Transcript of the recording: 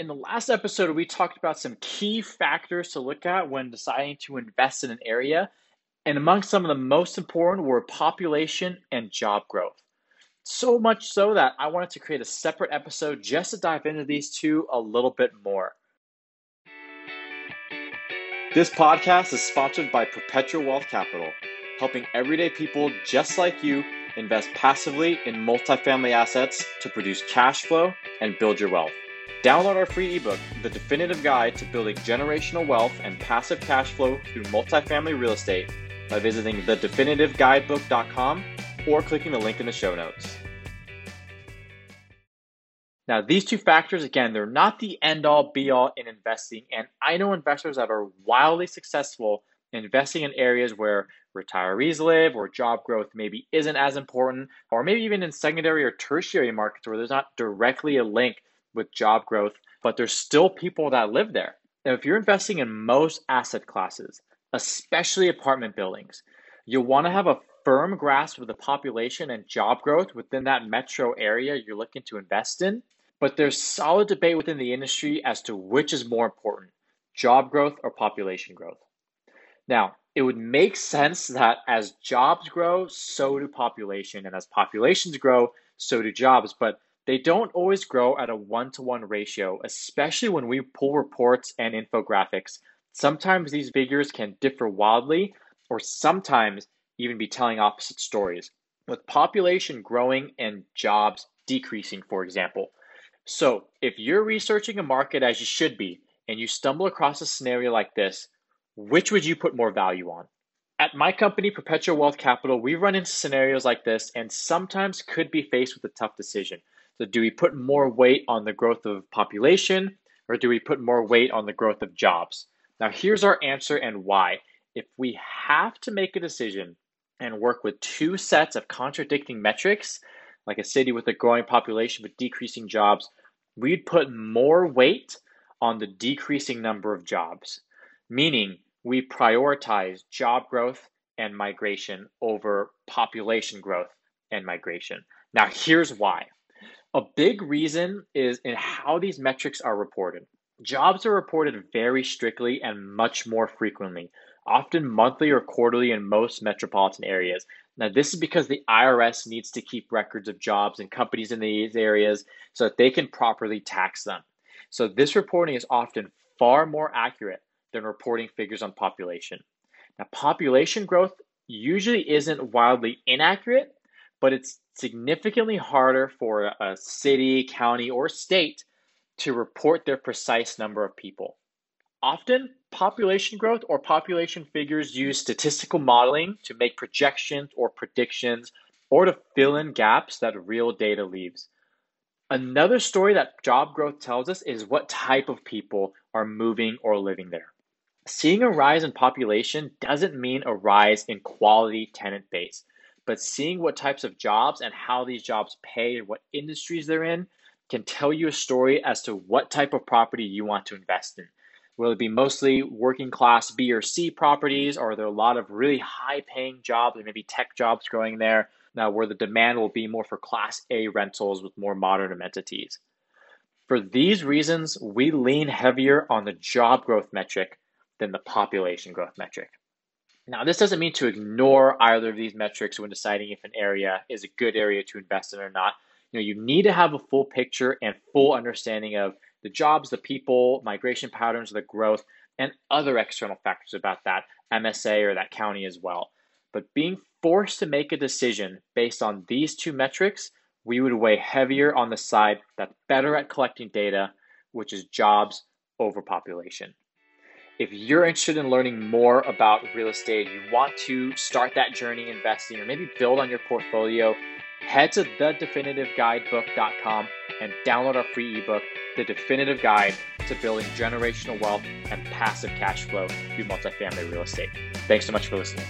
In the last episode, we talked about some key factors to look at when deciding to invest in an area. And among some of the most important were population and job growth. So much so that I wanted to create a separate episode just to dive into these two a little bit more. This podcast is sponsored by Perpetual Wealth Capital, helping everyday people just like you invest passively in multifamily assets to produce cash flow and build your wealth. Download our free ebook, The Definitive Guide to Building Generational Wealth and Passive Cash Flow Through Multifamily Real Estate by visiting thedefinitiveguidebook.com or clicking the link in the show notes. Now, these two factors, again, they're not the end all be all in investing. And I know investors that are wildly successful investing in areas where retirees live or job growth maybe isn't as important, or maybe even in secondary or tertiary markets where there's not directly a link with job growth, but there's still people that live there. Now, if you're investing in most asset classes, especially apartment buildings, you'll want to have a firm grasp of the population and job growth within that metro area you're looking to invest in. But there's solid debate within the industry as to which is more important job growth or population growth. Now, it would make sense that as jobs grow, so do population. And as populations grow, so do jobs. But they don't always grow at a one to one ratio, especially when we pull reports and infographics. Sometimes these figures can differ wildly, or sometimes even be telling opposite stories, with population growing and jobs decreasing, for example. So, if you're researching a market as you should be, and you stumble across a scenario like this, which would you put more value on? At my company, Perpetual Wealth Capital, we run into scenarios like this and sometimes could be faced with a tough decision. So, do we put more weight on the growth of population or do we put more weight on the growth of jobs? Now, here's our answer and why. If we have to make a decision and work with two sets of contradicting metrics, like a city with a growing population but decreasing jobs, we'd put more weight on the decreasing number of jobs, meaning we prioritize job growth and migration over population growth and migration. Now, here's why. A big reason is in how these metrics are reported. Jobs are reported very strictly and much more frequently, often monthly or quarterly in most metropolitan areas. Now, this is because the IRS needs to keep records of jobs and companies in these areas so that they can properly tax them. So, this reporting is often far more accurate than reporting figures on population. Now, population growth usually isn't wildly inaccurate, but it's significantly harder for a city, county, or state to report their precise number of people. Often, population growth or population figures use statistical modeling to make projections or predictions or to fill in gaps that real data leaves. Another story that job growth tells us is what type of people are moving or living there. Seeing a rise in population doesn't mean a rise in quality tenant base, but seeing what types of jobs and how these jobs pay and what industries they're in can tell you a story as to what type of property you want to invest in. Will it be mostly working class B or C properties, or are there a lot of really high paying jobs, or maybe tech jobs growing there, now where the demand will be more for class A rentals with more modern amenities? For these reasons, we lean heavier on the job growth metric than the population growth metric. Now, this doesn't mean to ignore either of these metrics when deciding if an area is a good area to invest in or not. You know, you need to have a full picture and full understanding of the jobs, the people, migration patterns, the growth, and other external factors about that MSA or that county as well. But being forced to make a decision based on these two metrics, we would weigh heavier on the side that's better at collecting data, which is jobs over population. If you're interested in learning more about real estate, you want to start that journey investing or maybe build on your portfolio, head to thedefinitiveguidebook.com and download our free ebook, The Definitive Guide to Building Generational Wealth and Passive Cash Flow through Multifamily Real Estate. Thanks so much for listening.